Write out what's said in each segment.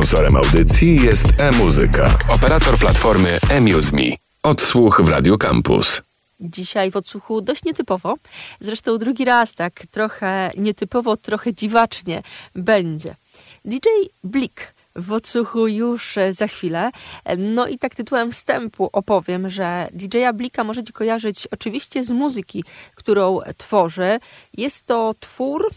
Sponsorem audycji jest e-muzyka, operator platformy eMuseMe. Odsłuch w Radio Campus. Dzisiaj w odsłuchu dość nietypowo. Zresztą drugi raz tak trochę nietypowo, trochę dziwacznie będzie. DJ Blik w odsłuchu już za chwilę. No i tak tytułem wstępu opowiem, że DJ-a Blika możecie kojarzyć oczywiście z muzyki, którą tworzy. Jest to twór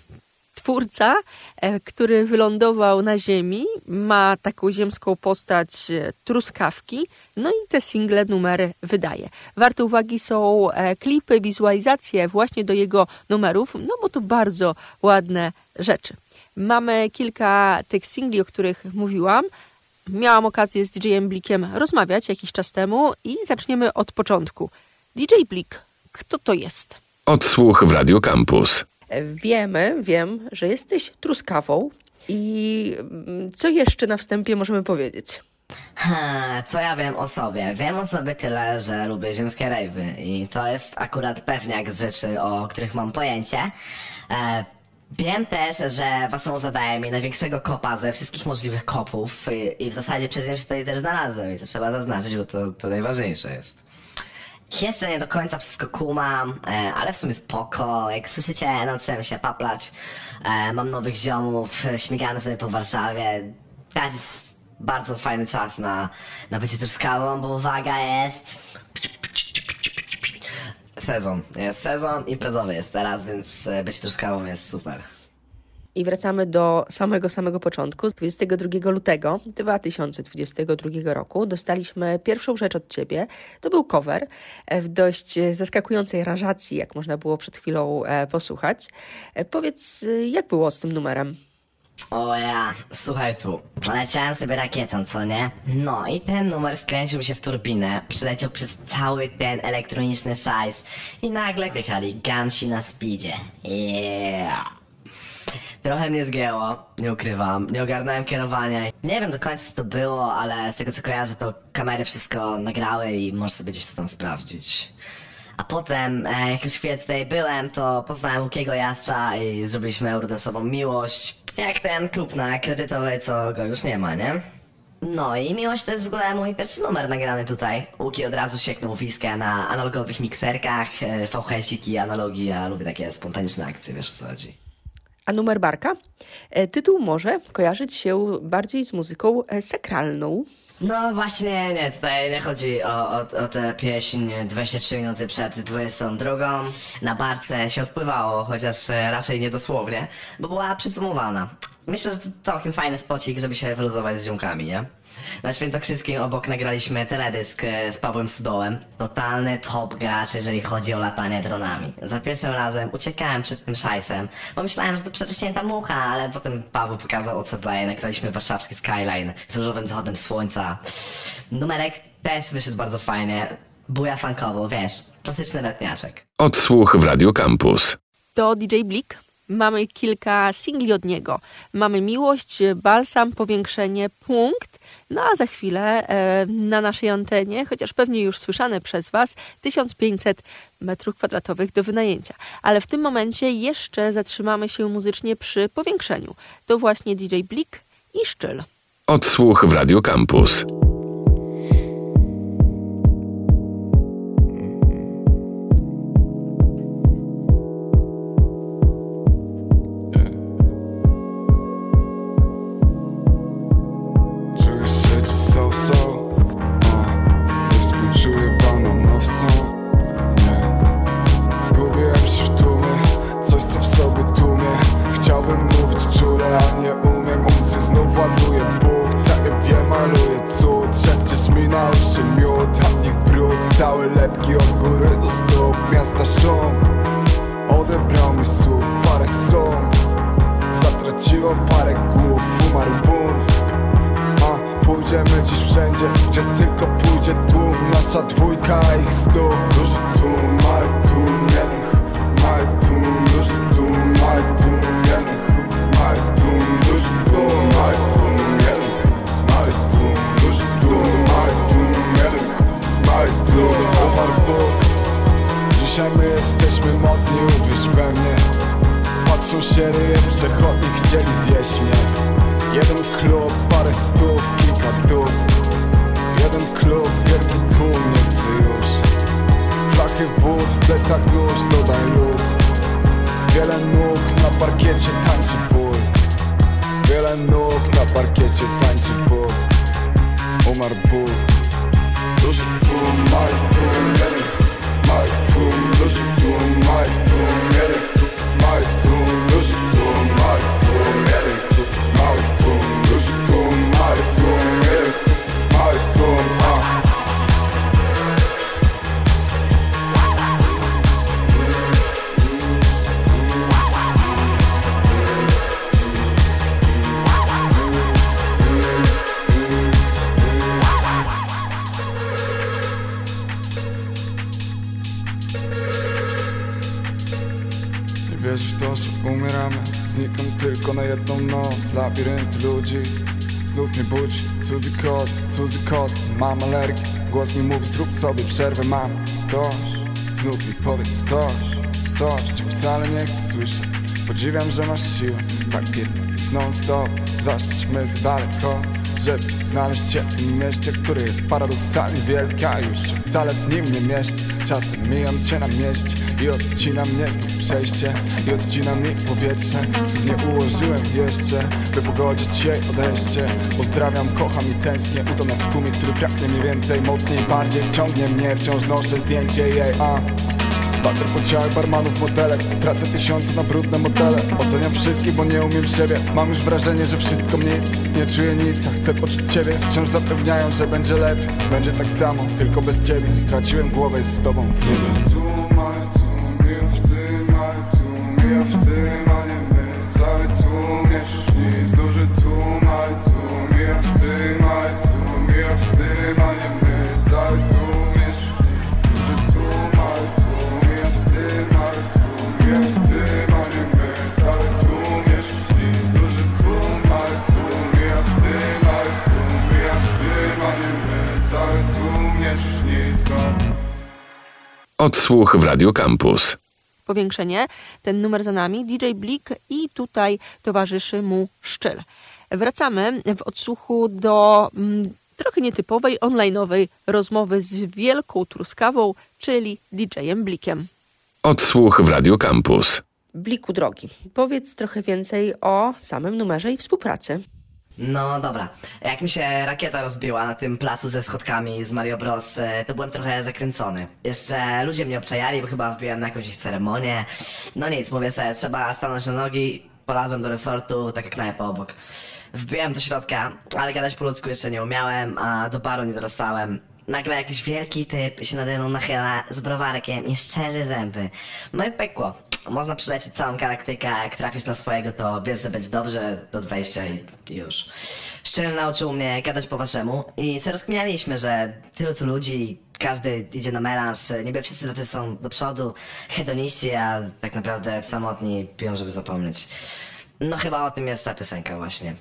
twórca, e, który wylądował na Ziemi, ma taką ziemską postać e, truskawki, no i te single numery wydaje. Warte uwagi są e, klipy, wizualizacje właśnie do jego numerów, no bo to bardzo ładne rzeczy. Mamy kilka tych singli, o których mówiłam. Miałam okazję z DJ-em Blikiem rozmawiać jakiś czas temu i zaczniemy od początku. DJ Blik, kto to jest? Odsłuch w Radio Campus. Wiemy, wiem, że jesteś truskawą i mm, co jeszcze na wstępie możemy powiedzieć? Ha, co ja wiem o sobie? Wiem o sobie tyle, że lubię ziemskie rejwy i to jest akurat pewniak z rzeczy, o których mam pojęcie. E, wiem też, że Waszą zadaje mi największego kopa ze wszystkich możliwych kopów i, i w zasadzie przez nie się tutaj też znalazłem i to trzeba zaznaczyć, bo to, to najważniejsze jest. Jeszcze nie do końca wszystko kumam, e, ale w sumie spoko. Jak słyszycie, nauczyłem się paplać. E, mam nowych ziomów, e, śmigamy sobie po Warszawie. Teraz jest bardzo fajny czas na, na bycie truskawą, bo uwaga jest... Sezon. Jest sezon imprezowy jest teraz, więc być truskawą jest super. I wracamy do samego, samego początku. 22 lutego 2022 roku dostaliśmy pierwszą rzecz od Ciebie. To był cover w dość zaskakującej aranżacji, jak można było przed chwilą e, posłuchać. E, powiedz, jak było z tym numerem? O ja, słuchaj tu, leciałem sobie rakietą, co nie? No i ten numer wkręcił się w turbinę, przyleciał przez cały ten elektroniczny szajs i nagle wjechali gansi na speedzie. Yeah! Trochę mnie zgięło, nie ukrywam. Nie ogarnąłem kierowania. Nie wiem do końca co to było, ale z tego co kojarzę to kamery wszystko nagrały i możesz sobie gdzieś to tam sprawdzić. A potem, e, jak już chwilę tutaj byłem, to poznałem Łukiego Jastrza i zrobiliśmy eurodensową miłość. Jak ten klub na kredytowej, co go już nie ma, nie? No i miłość to jest w ogóle mój pierwszy numer nagrany tutaj. Łuki od razu sieknął wiskę na analogowych mikserkach, e, VHS-iki, analogi, ja lubię takie spontaniczne akcje, wiesz co chodzi. A numer Barka? E, tytuł może kojarzyć się bardziej z muzyką e, sakralną. No właśnie, nie, tutaj nie chodzi o, o, o tę pieśń 23 minuty przed 22. Na barce się odpływało, chociaż raczej niedosłownie, bo była przycumowana. Myślę, że to całkiem fajny spocik, żeby się wyluzować z ziomkami, nie? Na Świętokrzyskim obok nagraliśmy teledysk e, z Pawłem Sudołem. Totalny top gracz, jeżeli chodzi o latanie dronami. Za pierwszym razem uciekałem przed tym szajsem, bo myślałem, że to przerośnięta mucha, ale potem Paweł pokazał OCB i nagraliśmy warszawski skyline z różowym zachodem słońca. Numerek też wyszedł bardzo fajnie. Buja funkowo, wiesz, klasyczny letniaczek. Odsłuch w Radio Campus. To DJ Blik. Mamy kilka singli od niego. Mamy Miłość, Balsam, Powiększenie, Punkt. No a za chwilę e, na naszej antenie, chociaż pewnie już słyszane przez Was, 1500 metrów kwadratowych do wynajęcia. Ale w tym momencie jeszcze zatrzymamy się muzycznie przy powiększeniu. To właśnie DJ Blik i Szczyl. Odsłuch w Radio Campus. Cały lepki od góry do stóp. Miasta szum Odebrał mi słów parę sum Zatraciło parę głów Umarł bunt. A pójdziemy dziś wszędzie Gdzie tylko pójdzie tłum. Nasza dwójka ich stu Duży tłum, mały Patrzą się ryje przechodni, chcieli zjeść mnie. Jeden klub, parę stów, kilka dup Jeden klub, wielki tłum, nie chcę już. Flachy wód, w plecach nóż, dodaj lód. Wiele nóg na parkiecie tańczy ból. Wiele nóg na parkiecie tańczy ból. Umarł Bóg. Duży tłum, mały tłum, jeden Mały tłum, duży tłum, mały tłum, jeden Mały tylko na jedną noc Labirynt ludzi. Znów mnie budzi Cudzy kot, cudzy kot. Mam alergię Głos mi mówi zrób sobie przerwę Mam dość. Znów mi powie ktoś Coś, czego wcale nie chcę słyszeć. Podziwiam, że masz siłę Tak pierdolisz non stop Zaszczyć my za daleko żeby znaleźć cię w tym mieście, które jest paradoksalnie wielkie A już się wcale w nim nie mieści. Czasem mijam cię na mieście i odcina mnie znów przejście I odcina mi powietrze, słów nie ułożyłem jeszcze By pogodzić jej odejście. Pozdrawiam, kocham i tęsknię Utonę w tłumie, który pragnie mnie więcej Mocniej, bardziej wciągnie mnie Wciąż noszę zdjęcie jej, a. Spacer po ciałach barmanów, modelek Tracę tysiące na brudne modele. Oceniam wszystkich, bo nie umiem siebie. Mam już wrażenie, że wszystko mnie Nie czuję nic, a chcę poczuć ciebie Wciąż zapewniają, że będzie lepiej. Będzie tak samo, tylko bez ciebie. Straciłem głowę z tobą w niebie Odsłuch w Radio Campus. powiększenie. Ten numer za nami, DJ Blik i tutaj towarzyszy mu Szczyl. Wracamy w odsłuchu do mm, trochę nietypowej, online'owej rozmowy z Wielką Truskawą, czyli DJ-em Blikiem. Odsłuch w Radio Campus. Bliku drogi, powiedz trochę więcej o samym numerze i współpracy. No dobra, jak mi się rakieta rozbiła na tym placu ze schodkami z Mario Bros, e, to byłem trochę zakręcony. Jeszcze ludzie mnie obczajali, bo chyba wbiłem na jakąś ich ceremonię. No nic, mówię sobie, trzeba stanąć na nogi, polazłem do resortu, tak jak knajpa obok. Wbiłem do środka, ale gadać po ludzku jeszcze nie umiałem, a do baru nie dorastałem. Nagle jakiś wielki typ się nade mną nachyla z browarkiem i szczerzy zęby. No i pekło. Można przylecieć całą galaktykę, a jak trafisz na swojego, to wiesz, że będzie dobrze do 20 i już. Szczelny nauczył mnie gadać po waszemu i sobie rozkminialiśmy, że tylu tu ludzi, każdy idzie na melanż, niby wszyscy tacy są do przodu, hedoniści, a tak naprawdę samotni piją, żeby zapomnieć. No chyba o tym jest ta piosenka właśnie.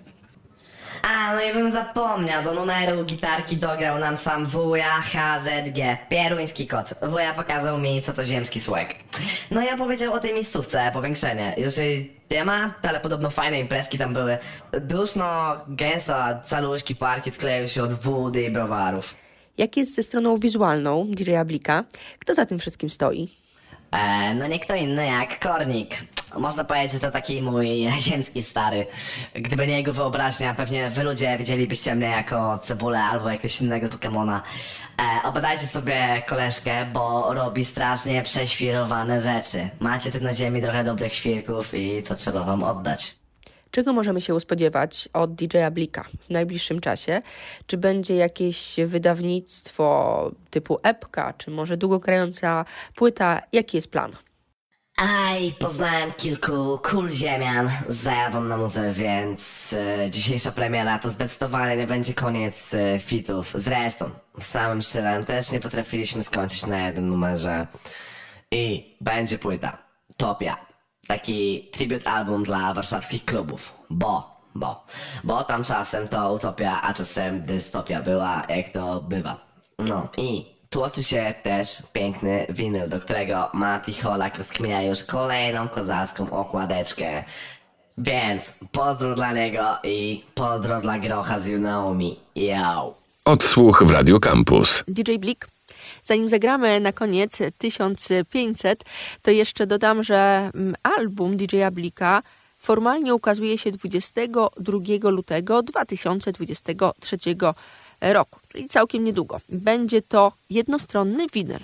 A, no i bym zapomniał, do numeru gitarki dograł nam sam wuja HZG, pieruński kot. Wuja pokazał mi, co to ziemski słek. No ja powiedział o tej miejscówce, powiększenie. Już jej nie ma, ale podobno fajne imprezki tam były. Duszno, gęsto, a caluszki parkiet kleją się od wody i browarów. Jak jest ze stroną wizualną DJ-a Blika? Kto za tym wszystkim stoi? E, no nie kto inny jak Kornik. Można powiedzieć, że to taki mój ziemski stary. Gdyby nie jego wyobraźnia, pewnie wy ludzie widzielibyście mnie jako cebulę albo jakiegoś innego Pokemona. E, obadajcie sobie koleżkę, bo robi strasznie prześwirowane rzeczy. Macie tu na ziemi trochę dobrych świrków i to trzeba wam oddać. Czego możemy się spodziewać od DJ-a Blika w najbliższym czasie? Czy będzie jakieś wydawnictwo typu epka, czy może długogrająca płyta? Jaki jest plan? Aj, poznałem kilku cool ziemian z na muzę, więc e, dzisiejsza premiera to zdecydowanie nie będzie koniec e, fitów. Zresztą, z samym szczylem też nie potrafiliśmy skończyć na jednym numerze. I będzie płyta. Topia. Taki tribute album dla warszawskich klubów. Bo, bo, bo tam czasem to utopia, a czasem dystopia była, jak to bywa. No i tłoczy się też piękny winyl, do którego Mati Holak rozkminia już kolejną kozacką okładeczkę. Więc pozdro dla niego i pozdro dla Grocha z Me. Yo. Odsłuch w Radio Campus. DJ Blik. Zanim zagramy na koniec 1500, to jeszcze dodam, że mm, album DJ Blika formalnie ukazuje się 22 lutego 2023 roku, czyli całkiem niedługo. Będzie to jednostronny winyl.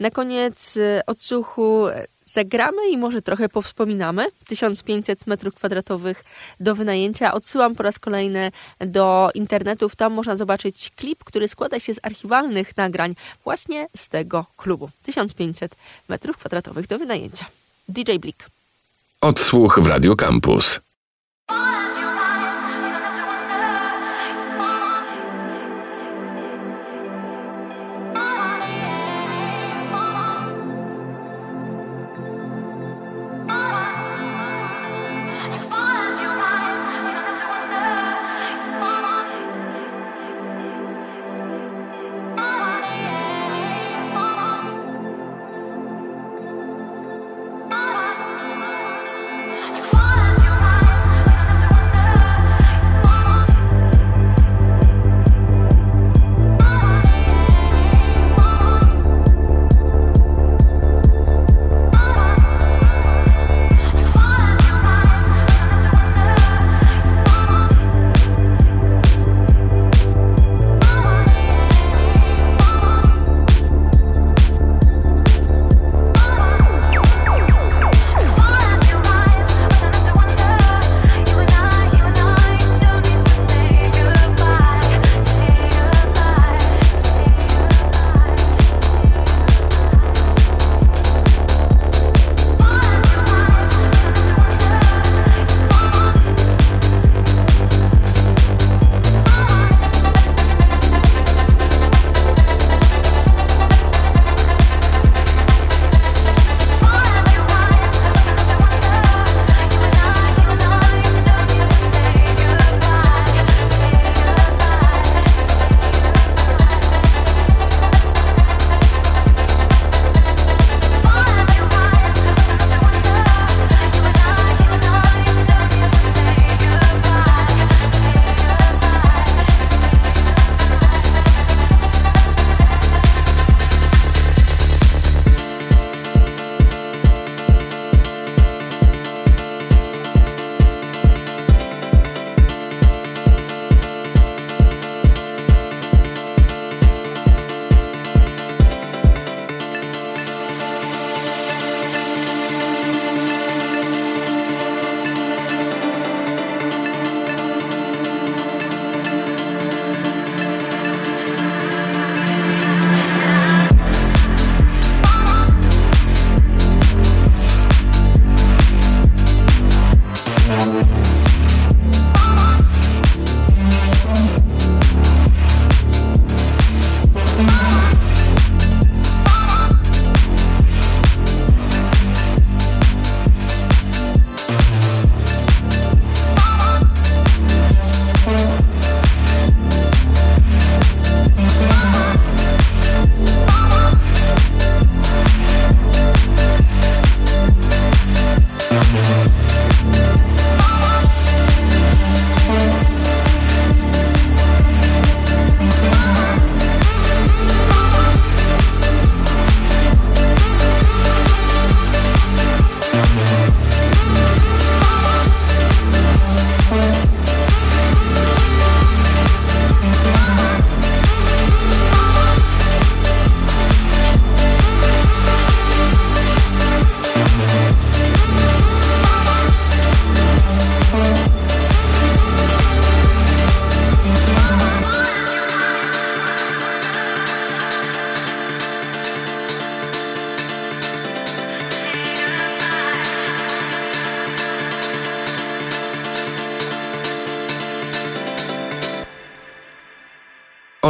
Na koniec y, odsłuchu zagramy i może trochę powspominamy. 1500 m2 do wynajęcia. Odsyłam po raz kolejny do internetów. Tam można zobaczyć klip, który składa się z archiwalnych nagrań właśnie z tego klubu. 1500 m2 do wynajęcia. DJ Blik. Odsłuch w Radio Campus.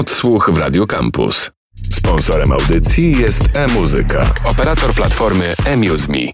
Odsłuch w Radio Campus. Sponsorem audycji jest e-muzyka, operator platformy eMuseMe.